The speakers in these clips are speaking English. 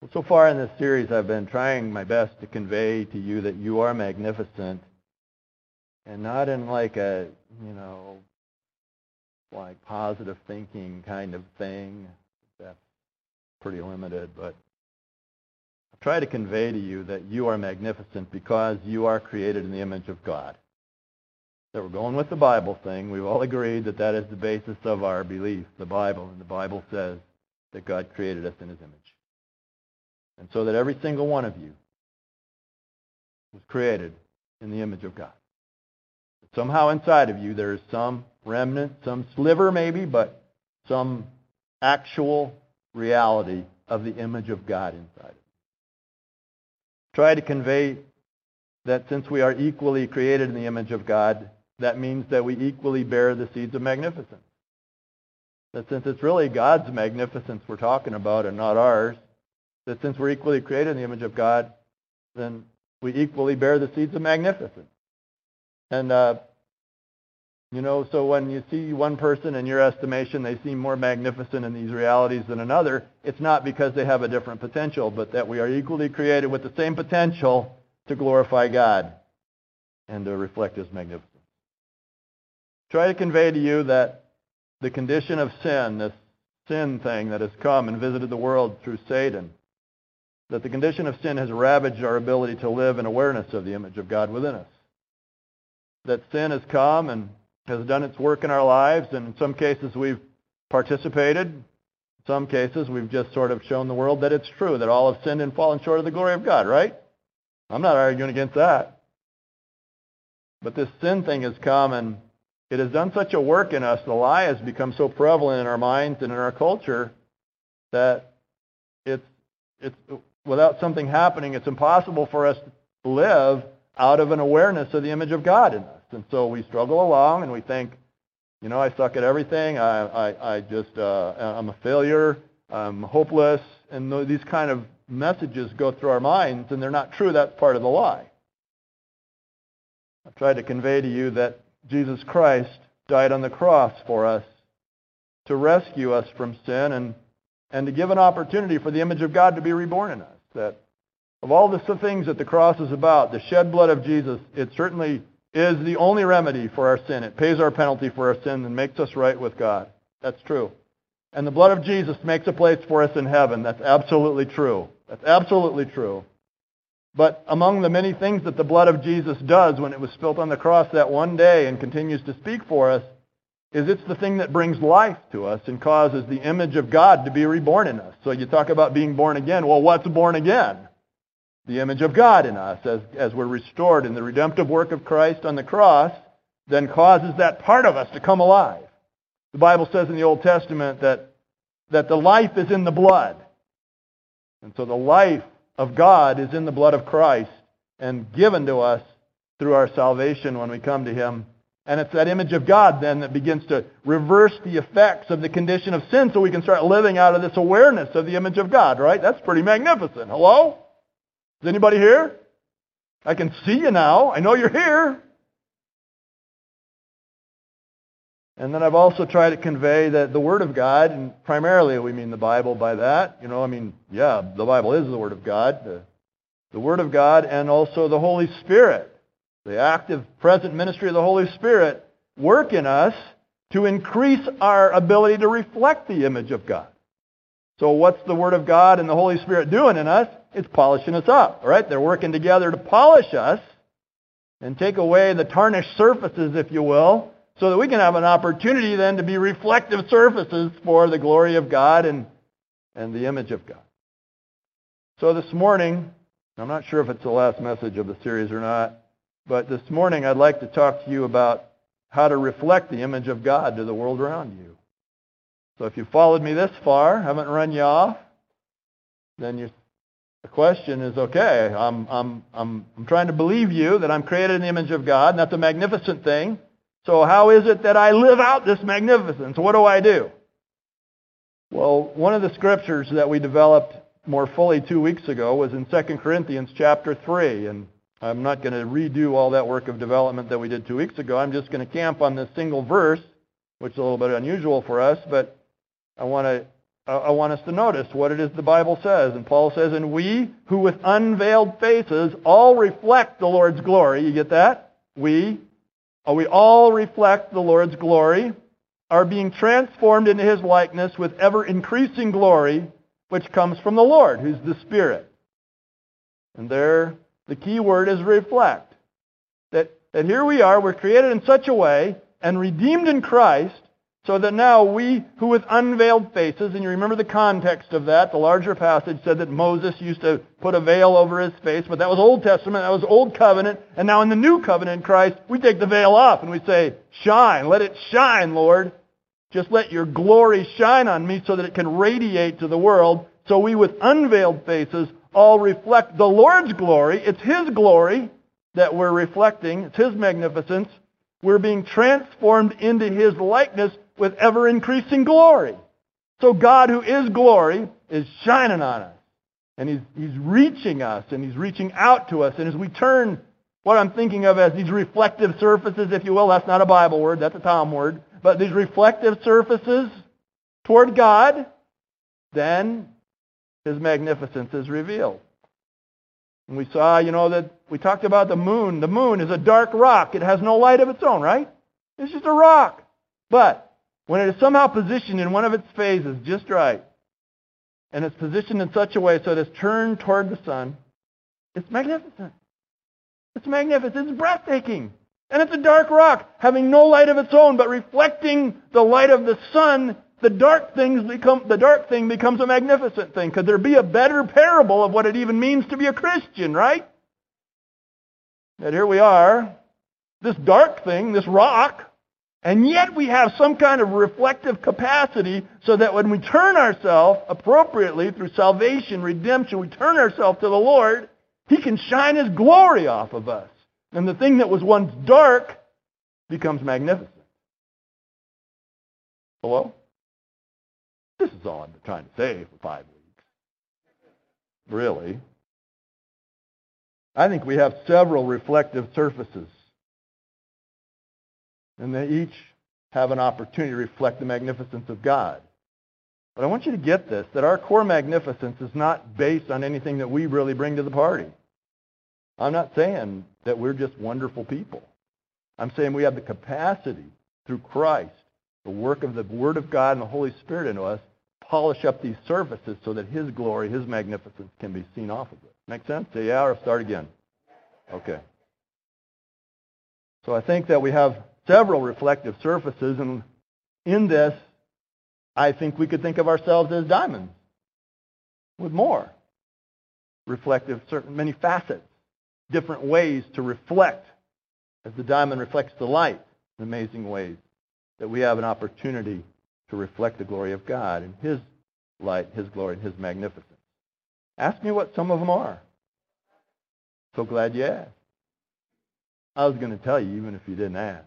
Well, so far in this series, I've been trying my best to convey to you that you are magnificent, and not in like a, you know, like positive thinking kind of thing. That's pretty limited, but I try to convey to you that you are magnificent because you are created in the image of God. That we're going with the Bible thing. We've all agreed that that is the basis of our belief, the Bible, and the Bible says that God created us in his image. And so that every single one of you was created in the image of God. Somehow inside of you there is some remnant, some sliver maybe, but some actual reality of the image of God inside of you. Try to convey that since we are equally created in the image of God, that means that we equally bear the seeds of magnificence. That since it's really God's magnificence we're talking about and not ours, that since we're equally created in the image of God, then we equally bear the seeds of magnificence. And, uh, you know, so when you see one person in your estimation, they seem more magnificent in these realities than another, it's not because they have a different potential, but that we are equally created with the same potential to glorify God and to reflect his magnificence. Try to convey to you that the condition of sin, this sin thing that has come and visited the world through Satan, that the condition of sin has ravaged our ability to live in awareness of the image of God within us. That sin has come and has done its work in our lives, and in some cases we've participated. In some cases we've just sort of shown the world that it's true, that all have sinned and fallen short of the glory of God, right? I'm not arguing against that. But this sin thing has come and it has done such a work in us, the lie has become so prevalent in our minds and in our culture that it's, it's, without something happening, it's impossible for us to live out of an awareness of the image of God in us. And so we struggle along and we think, you know, I suck at everything. I, I, I just, uh, I'm a failure. I'm hopeless. And these kind of messages go through our minds, and they're not true. That's part of the lie. I've tried to convey to you that Jesus Christ died on the cross for us to rescue us from sin and and to give an opportunity for the image of God to be reborn in us. That of all the things that the cross is about, the shed blood of Jesus, it certainly is the only remedy for our sin. It pays our penalty for our sin and makes us right with God. That's true. And the blood of Jesus makes a place for us in heaven. That's absolutely true. That's absolutely true. But among the many things that the blood of Jesus does when it was spilt on the cross that one day and continues to speak for us is it's the thing that brings life to us and causes the image of God to be reborn in us. So you talk about being born again. Well, what's born again? The image of God in us as, as we're restored in the redemptive work of Christ on the cross then causes that part of us to come alive. The Bible says in the Old Testament that, that the life is in the blood. And so the life of God is in the blood of Christ and given to us through our salvation when we come to him and it's that image of God then that begins to reverse the effects of the condition of sin so we can start living out of this awareness of the image of God, right? That's pretty magnificent. Hello? Is anybody here? I can see you now. I know you're here. And then I've also tried to convey that the Word of God, and primarily we mean the Bible by that. You know, I mean, yeah, the Bible is the Word of God. The, the Word of God and also the Holy Spirit the active present ministry of the Holy Spirit work in us to increase our ability to reflect the image of God. So what's the Word of God and the Holy Spirit doing in us? It's polishing us up, right? They're working together to polish us and take away the tarnished surfaces, if you will, so that we can have an opportunity then to be reflective surfaces for the glory of God and, and the image of God. So this morning, I'm not sure if it's the last message of the series or not, but this morning I'd like to talk to you about how to reflect the image of God to the world around you. So if you followed me this far, haven't run you off, then you, the question is, okay, I'm, I'm, I'm, I'm trying to believe you that I'm created in the image of God, and that's a magnificent thing. So how is it that I live out this magnificence? What do I do? Well, one of the scriptures that we developed more fully two weeks ago was in 2 Corinthians chapter 3. And I'm not going to redo all that work of development that we did two weeks ago. I'm just going to camp on this single verse, which is a little bit unusual for us, but I want to I want us to notice what it is the Bible says. And Paul says, And we who with unveiled faces all reflect the Lord's glory. You get that? We. Uh, we all reflect the Lord's glory, are being transformed into his likeness with ever increasing glory, which comes from the Lord, who's the Spirit. And there, the key word is reflect. That, that here we are, we're created in such a way and redeemed in Christ so that now we who with unveiled faces, and you remember the context of that, the larger passage said that Moses used to put a veil over his face, but that was Old Testament, that was Old Covenant, and now in the New Covenant in Christ, we take the veil off and we say, shine, let it shine, Lord. Just let your glory shine on me so that it can radiate to the world. So we with unveiled faces all reflect the Lord's glory. It's His glory that we're reflecting. It's His magnificence. We're being transformed into His likeness with ever increasing glory. So God, who is glory, is shining on us. And he's, he's reaching us, and he's reaching out to us. And as we turn what I'm thinking of as these reflective surfaces, if you will, that's not a Bible word, that's a Tom word, but these reflective surfaces toward God, then his magnificence is revealed. And we saw, you know, that we talked about the moon. The moon is a dark rock. It has no light of its own, right? It's just a rock. But when it is somehow positioned in one of its phases just right, and it's positioned in such a way so that it's turned toward the sun, it's magnificent. It's magnificent. It's breathtaking. And it's a dark rock, having no light of its own, but reflecting the light of the sun, the dark things become the dark thing becomes a magnificent thing. Could there be a better parable of what it even means to be a Christian, right? And here we are, this dark thing, this rock, and yet we have some kind of reflective capacity so that when we turn ourselves appropriately through salvation, redemption, we turn ourselves to the Lord, He can shine His glory off of us. And the thing that was once dark becomes magnificent. Hello? This is all I'm trying to say for five weeks. Really. I think we have several reflective surfaces and they each have an opportunity to reflect the magnificence of God. But I want you to get this, that our core magnificence is not based on anything that we really bring to the party. I'm not saying that we're just wonderful people. I'm saying we have the capacity through Christ, the work of the Word of God and the Holy Spirit in us, polish up these surfaces so that His glory, His magnificence can be seen off of it. Make sense? Say yeah or start again. Okay. So I think that we have several reflective surfaces, and in this, I think we could think of ourselves as diamonds with more reflective, certain many facets, different ways to reflect as the diamond reflects the light in amazing ways that we have an opportunity to reflect the glory of God and His light, His glory, and His magnificence. Ask me what some of them are. So glad you asked. I was going to tell you even if you didn't ask.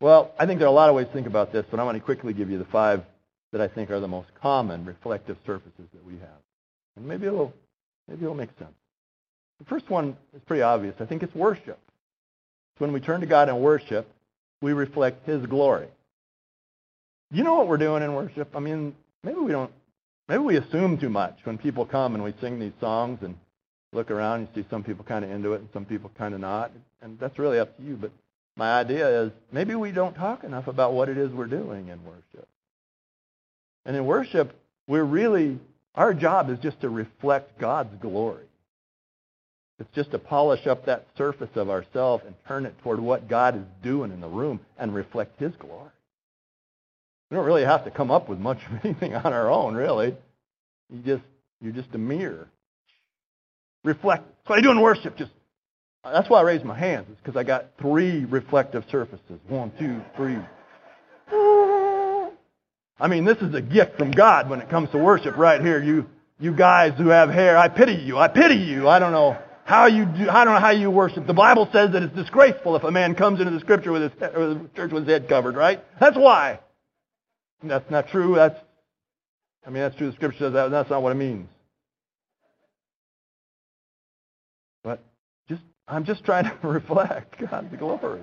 Well, I think there are a lot of ways to think about this, but I want to quickly give you the five that I think are the most common reflective surfaces that we have. And maybe it'll, maybe it'll make sense. The first one is pretty obvious. I think it's worship. When we turn to God in worship, we reflect His glory. You know what we're doing in worship? I mean, maybe we don't, maybe we assume too much when people come and we sing these songs and look around, you see some people kind of into it and some people kind of not. And that's really up to you. But my idea is maybe we don't talk enough about what it is we're doing in worship. And in worship, we're really, our job is just to reflect God's glory. It's just to polish up that surface of ourselves and turn it toward what God is doing in the room and reflect His glory. We don't really have to come up with much of anything on our own, really. You just, you're just a mirror. Reflect. What I do in worship. Just that's why I raise my hands. It's because I got three reflective surfaces. One, two, three. I mean, this is a gift from God when it comes to worship right here. You, you guys who have hair, I pity you. I pity you. I don't know how you do, I don't know how you worship. The Bible says that it's disgraceful if a man comes into the scripture with his, the church with his head covered, right? That's why. That's not true. That's, I mean, that's true. The scripture says that. That's not what it means. But just, I'm just trying to reflect God's glory.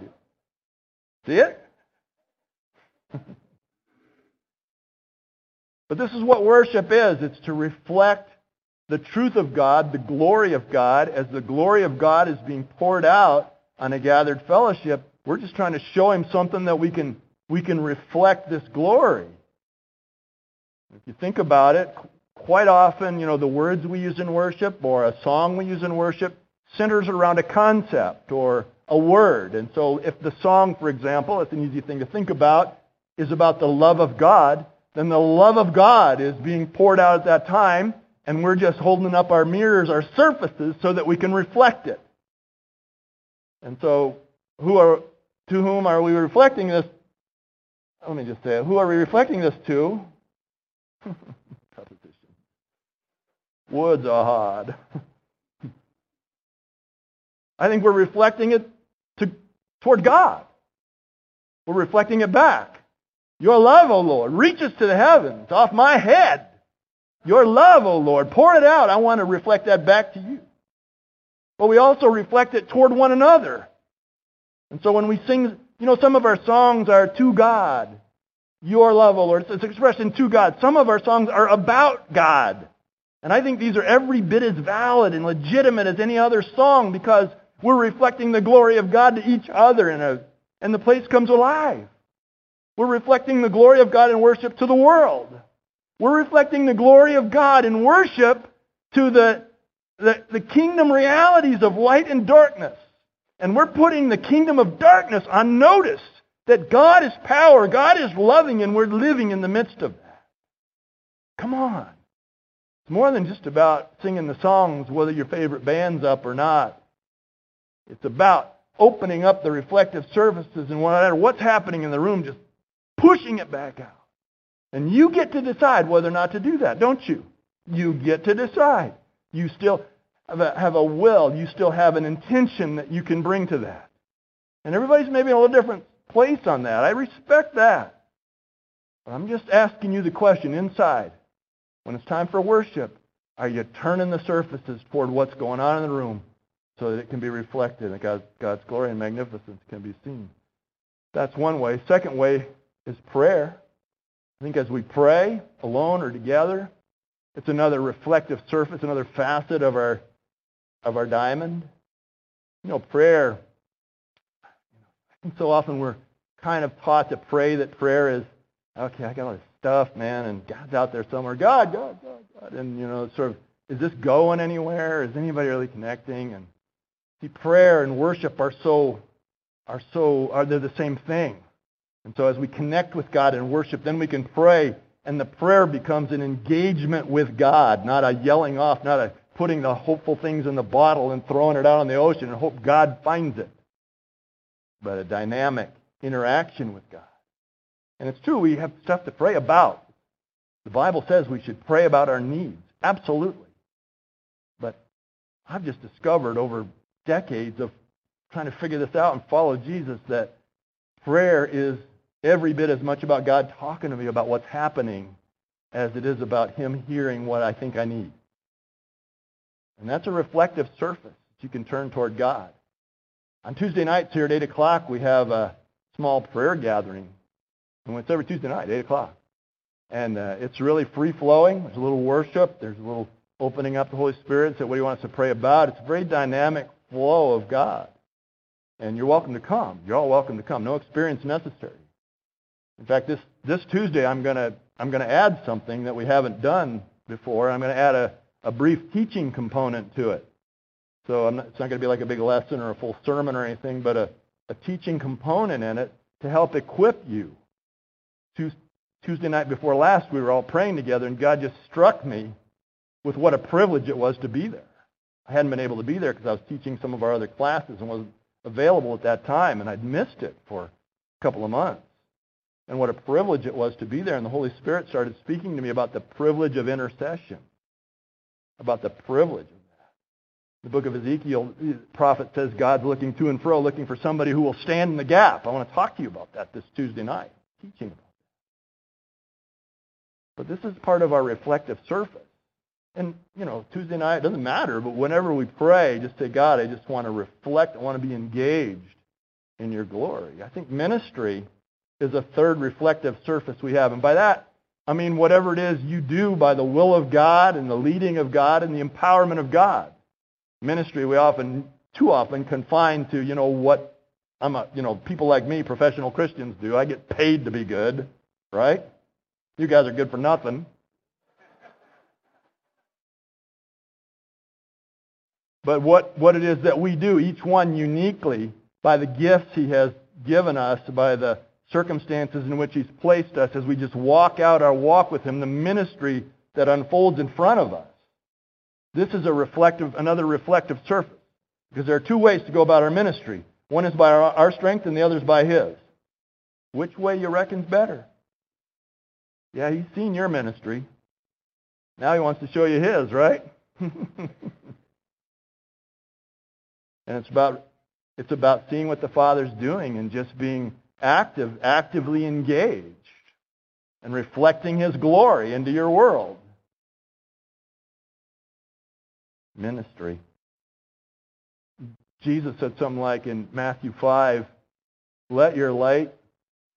See it? But this is what worship is. It's to reflect the truth of God, the glory of God, as the glory of God is being poured out on a gathered fellowship. We're just trying to show him something that we can, we can reflect this glory. If you think about it, quite often, you know, the words we use in worship or a song we use in worship centers around a concept or a word. And so if the song, for example, it's an easy thing to think about, is about the love of God, then the love of God is being poured out at that time, and we're just holding up our mirrors, our surfaces, so that we can reflect it. And so, who are to whom are we reflecting this? Let me just say. Who are we reflecting this to? Woods are hard. I think we're reflecting it to, toward God. We're reflecting it back. Your love, O Lord, reaches to the heavens, off my head. Your love, O Lord, pour it out. I want to reflect that back to you. But we also reflect it toward one another. And so when we sing, you know, some of our songs are to God. Your love, O Lord. It's expressed in to God. Some of our songs are about God. And I think these are every bit as valid and legitimate as any other song because we're reflecting the glory of God to each other and, and the place comes alive. We're reflecting the glory of God in worship to the world. We're reflecting the glory of God in worship to the, the, the kingdom realities of light and darkness. And we're putting the kingdom of darkness on notice that God is power, God is loving, and we're living in the midst of that. Come on. It's more than just about singing the songs, whether your favorite band's up or not. It's about opening up the reflective surfaces and whatever, what's happening in the room, just pushing it back out. And you get to decide whether or not to do that, don't you? You get to decide. You still have a, have a will. You still have an intention that you can bring to that. And everybody's maybe in a little different place on that. I respect that. But I'm just asking you the question inside. When it's time for worship, are you turning the surfaces toward what's going on in the room so that it can be reflected and God's, God's glory and magnificence can be seen? That's one way. Second way is prayer. I think as we pray, alone or together, it's another reflective surface, another facet of our of our diamond. You know, prayer. So often we're kind of taught to pray that prayer is okay. I got all this stuff, man, and God's out there somewhere. God, God, God, God, and you know, sort of, is this going anywhere? Is anybody really connecting? And see, prayer and worship are so are so are they the same thing? And so as we connect with God and worship, then we can pray, and the prayer becomes an engagement with God, not a yelling off, not a putting the hopeful things in the bottle and throwing it out in the ocean and hope God finds it, but a dynamic interaction with God. And it's true, we have stuff to pray about. The Bible says we should pray about our needs. Absolutely. But I've just discovered over decades of trying to figure this out and follow Jesus that prayer is every bit as much about God talking to me about what's happening as it is about him hearing what I think I need. And that's a reflective surface that you can turn toward God. On Tuesday nights here at 8 o'clock, we have a small prayer gathering. And it's every Tuesday night, 8 o'clock. And uh, it's really free-flowing. There's a little worship. There's a little opening up the Holy Spirit. Say, what do you want us to pray about? It's a very dynamic flow of God. And you're welcome to come. You're all welcome to come. No experience necessary. In fact, this, this Tuesday, I'm going to I'm going to add something that we haven't done before. I'm going to add a, a brief teaching component to it. So not, it's not going to be like a big lesson or a full sermon or anything, but a, a teaching component in it to help equip you. Tuesday night before last, we were all praying together, and God just struck me with what a privilege it was to be there. I hadn't been able to be there because I was teaching some of our other classes and wasn't available at that time, and I'd missed it for a couple of months and what a privilege it was to be there. And the Holy Spirit started speaking to me about the privilege of intercession, about the privilege of that. The book of Ezekiel, the prophet says God's looking to and fro, looking for somebody who will stand in the gap. I want to talk to you about that this Tuesday night, teaching about that. But this is part of our reflective surface. And, you know, Tuesday night, it doesn't matter, but whenever we pray, just say, God, I just want to reflect. I want to be engaged in your glory. I think ministry is a third reflective surface we have. And by that, I mean, whatever it is you do by the will of God and the leading of God and the empowerment of God. Ministry, we often, too often, confine to, you know, what I'm a, you know, people like me, professional Christians do. I get paid to be good, right? You guys are good for nothing. But what, what it is that we do, each one uniquely, by the gifts he has given us, by the circumstances in which he's placed us, as we just walk out our walk with him, the ministry that unfolds in front of us. This is a reflective, another reflective surface. Because there are two ways to go about our ministry. One is by our, our strength and the other is by his. Which way you reckon's better? Yeah, he's seen your ministry. Now he wants to show you his, right? And it's about it's about seeing what the Father's doing and just being active, actively engaged, and reflecting His glory into your world. Ministry. Jesus said something like in Matthew 5, Let your light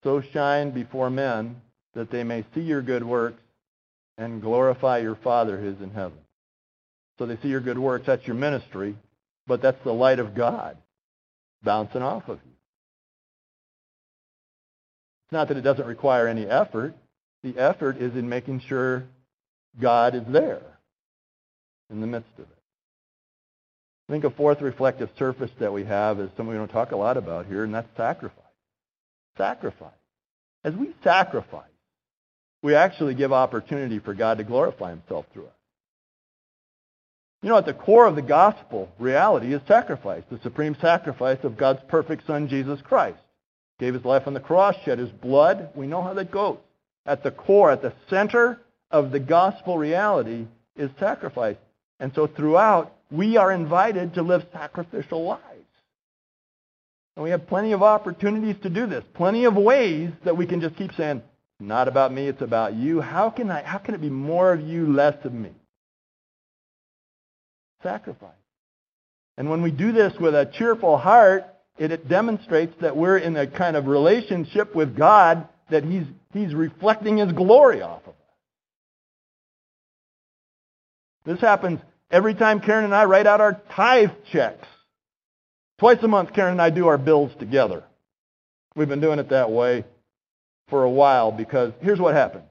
so shine before men that they may see your good works and glorify your Father who is in heaven. So they see your good works. That's your ministry but that's the light of God bouncing off of you. It's not that it doesn't require any effort. The effort is in making sure God is there in the midst of it. I think a fourth reflective surface that we have is something we don't talk a lot about here, and that's sacrifice. Sacrifice. As we sacrifice, we actually give opportunity for God to glorify himself through us. You know, at the core of the gospel reality is sacrifice, the supreme sacrifice of God's perfect Son, Jesus Christ. Gave his life on the cross, shed his blood. We know how that goes. At the core, at the center of the gospel reality is sacrifice. And so throughout, we are invited to live sacrificial lives. And we have plenty of opportunities to do this, plenty of ways that we can just keep saying, not about me, it's about you. How can I how can it be more of you, less of me? sacrifice. And when we do this with a cheerful heart, it, it demonstrates that we're in a kind of relationship with God that he's, he's reflecting his glory off of us. This happens every time Karen and I write out our tithe checks. Twice a month, Karen and I do our bills together. We've been doing it that way for a while because here's what happens.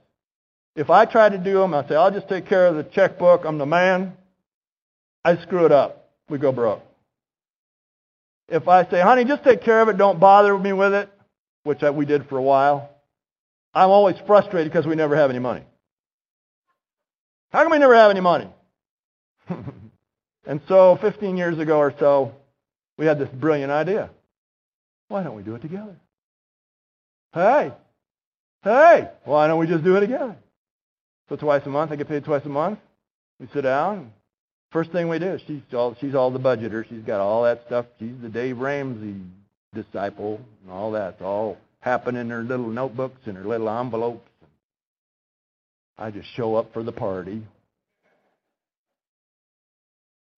If I try to do them, I say, I'll just take care of the checkbook. I'm the man. I screw it up. We go broke. If I say, honey, just take care of it, don't bother me with it, which we did for a while, I'm always frustrated because we never have any money. How come we never have any money? and so 15 years ago or so, we had this brilliant idea. Why don't we do it together? Hey, hey, why don't we just do it together? So twice a month, I get paid twice a month. We sit down, First thing we do, she's all she's all the budgeter. She's got all that stuff. She's the Dave Ramsey disciple and all that. It's all happening in her little notebooks and her little envelopes. I just show up for the party.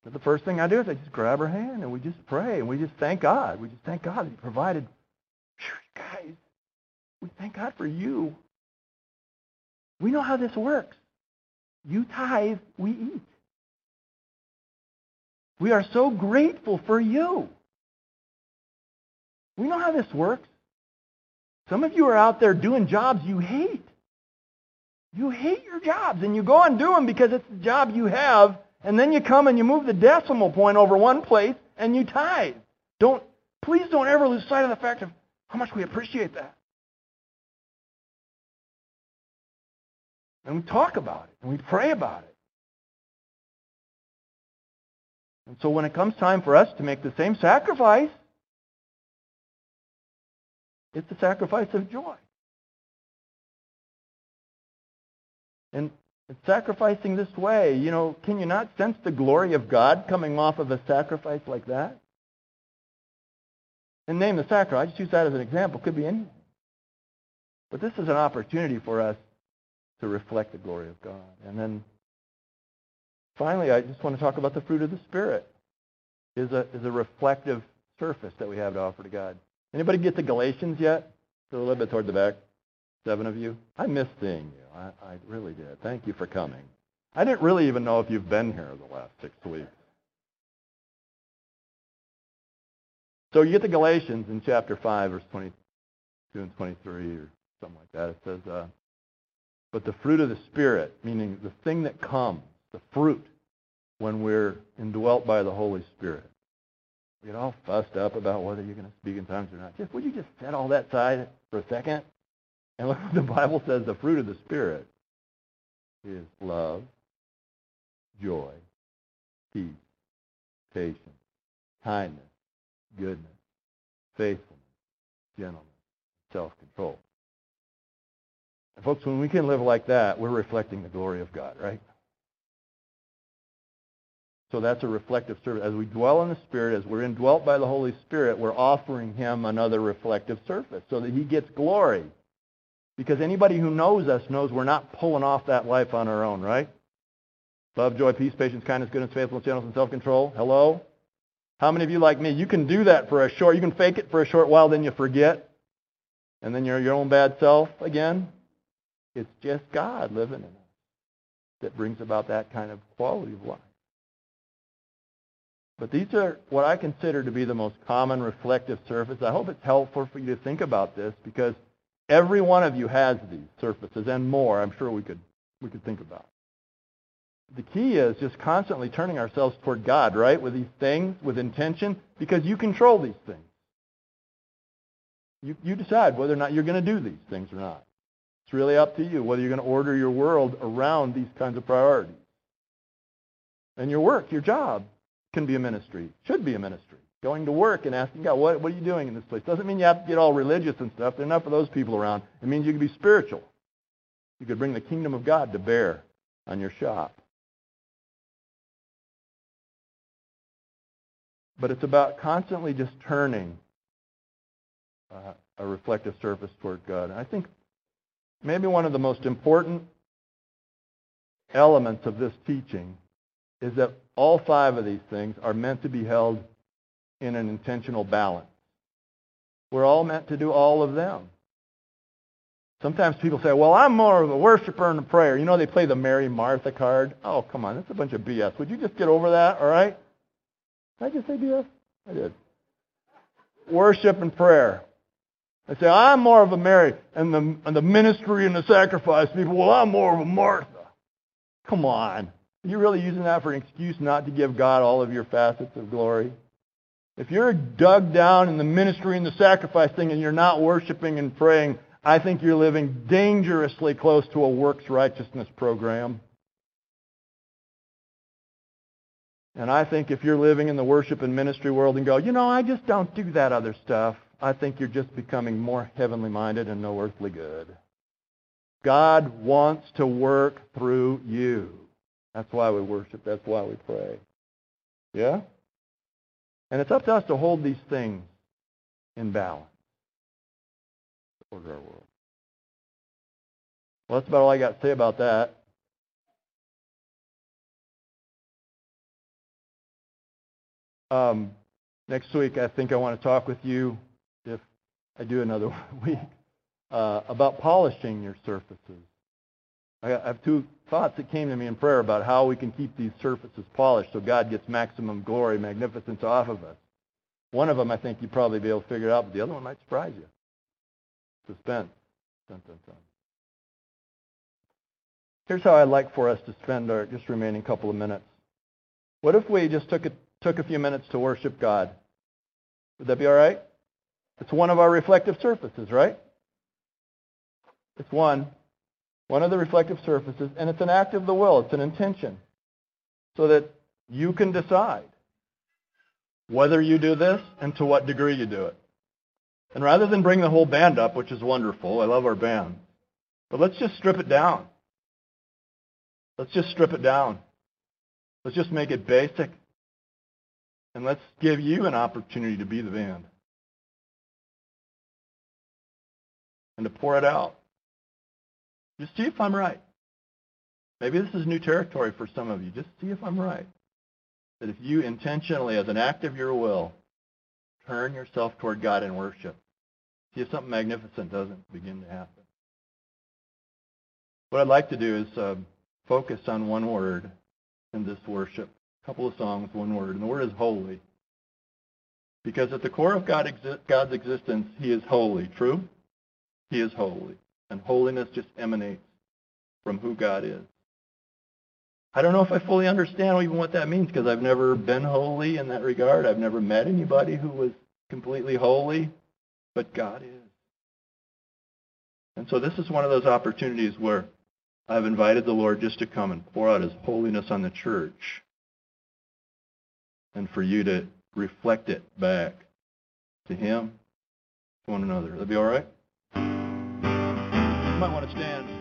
But the first thing I do is I just grab her hand and we just pray and we just thank God. We just thank God that He provided. Guys, we thank God for you. We know how this works. You tithe, we eat. We are so grateful for you. We know how this works. Some of you are out there doing jobs you hate. You hate your jobs, and you go and do them because it's the job you have, and then you come and you move the decimal point over one place, and you tithe. Don't, please don't ever lose sight of the fact of how much we appreciate that. And we talk about it, and we pray about it. And so when it comes time for us to make the same sacrifice, it's a sacrifice of joy. And sacrificing this way, you know, can you not sense the glory of God coming off of a sacrifice like that? And name the sacrifice. I just use that as an example. Could be anything. But this is an opportunity for us to reflect the glory of God. And then Finally, I just want to talk about the fruit of the Spirit. Is a is a reflective surface that we have to offer to God. Anybody get to Galatians yet? So a little bit toward the back. Seven of you. I missed seeing you. I, I really did. Thank you for coming. I didn't really even know if you've been here the last six weeks. So you get to Galatians in chapter 5, verse 22 and 23 or something like that. It says, uh, but the fruit of the Spirit, meaning the thing that comes, the fruit, when we're indwelt by the Holy Spirit. We get all fussed up about whether you're going to speak in tongues or not. Just would you just set all that aside for a second? And look what the Bible says the fruit of the Spirit is love, joy, peace, patience, kindness, goodness, faithfulness, gentleness, self-control. And folks, when we can live like that, we're reflecting the glory of God, right? So that's a reflective service. As we dwell in the Spirit, as we're indwelt by the Holy Spirit, we're offering him another reflective surface so that he gets glory. Because anybody who knows us knows we're not pulling off that life on our own, right? Love, joy, peace, patience, kindness, goodness, faithfulness, gentleness, and self-control. Hello? How many of you like me? You can do that for a short, you can fake it for a short while, then you forget. And then you're your own bad self again. It's just God living in us that brings about that kind of quality of life. But these are what I consider to be the most common reflective surfaces. I hope it's helpful for you to think about this because every one of you has these surfaces and more I'm sure we could, we could think about. The key is just constantly turning ourselves toward God, right, with these things, with intention, because you control these things. You, you decide whether or not you're going to do these things or not. It's really up to you whether you're going to order your world around these kinds of priorities. And your work, your job, can be a ministry, should be a ministry. Going to work and asking God, what, what are you doing in this place? Doesn't mean you have to get all religious and stuff. There are enough of those people around. It means you can be spiritual. You could bring the kingdom of God to bear on your shop. But it's about constantly just turning uh, a reflective surface toward God. And I think maybe one of the most important elements of this teaching is that all five of these things are meant to be held in an intentional balance. We're all meant to do all of them. Sometimes people say, well, I'm more of a worshiper and a prayer. You know, they play the Mary Martha card. Oh, come on, that's a bunch of BS. Would you just get over that, all right? Did I just say BS? I did. Worship and prayer. They say, I'm more of a Mary, and the, and the ministry and the sacrifice people, well, I'm more of a Martha. Come on. Are you really using that for an excuse not to give God all of your facets of glory? If you're dug down in the ministry and the sacrifice thing and you're not worshiping and praying, I think you're living dangerously close to a works righteousness program. And I think if you're living in the worship and ministry world and go, you know, I just don't do that other stuff, I think you're just becoming more heavenly minded and no earthly good. God wants to work through you. That's why we worship. That's why we pray. Yeah? And it's up to us to hold these things in balance order our world. Well, that's about all I got to say about that. Um, next week, I think I want to talk with you, if I do another week, uh, about polishing your surfaces. I have two thoughts that came to me in prayer about how we can keep these surfaces polished so God gets maximum glory, magnificence off of us. One of them I think you'd probably be able to figure out, but the other one might surprise you. Suspense. Dun, dun, dun. Here's how I'd like for us to spend our just remaining couple of minutes. What if we just took a, took a few minutes to worship God? Would that be all right? It's one of our reflective surfaces, right? It's one one of the reflective surfaces, and it's an act of the will. It's an intention. So that you can decide whether you do this and to what degree you do it. And rather than bring the whole band up, which is wonderful, I love our band, but let's just strip it down. Let's just strip it down. Let's just make it basic. And let's give you an opportunity to be the band. And to pour it out. Just see if I'm right. Maybe this is new territory for some of you. Just see if I'm right. That if you intentionally, as an act of your will, turn yourself toward God in worship, see if something magnificent doesn't begin to happen. What I'd like to do is uh, focus on one word in this worship. A couple of songs, one word, and the word is holy. Because at the core of God exi- God's existence, He is holy. True? He is holy. And holiness just emanates from who God is. I don't know if I fully understand even what that means because I've never been holy in that regard. I've never met anybody who was completely holy, but God is. And so this is one of those opportunities where I've invited the Lord just to come and pour out his holiness on the church and for you to reflect it back to him, to one another. That'd be all right? You might want to stand.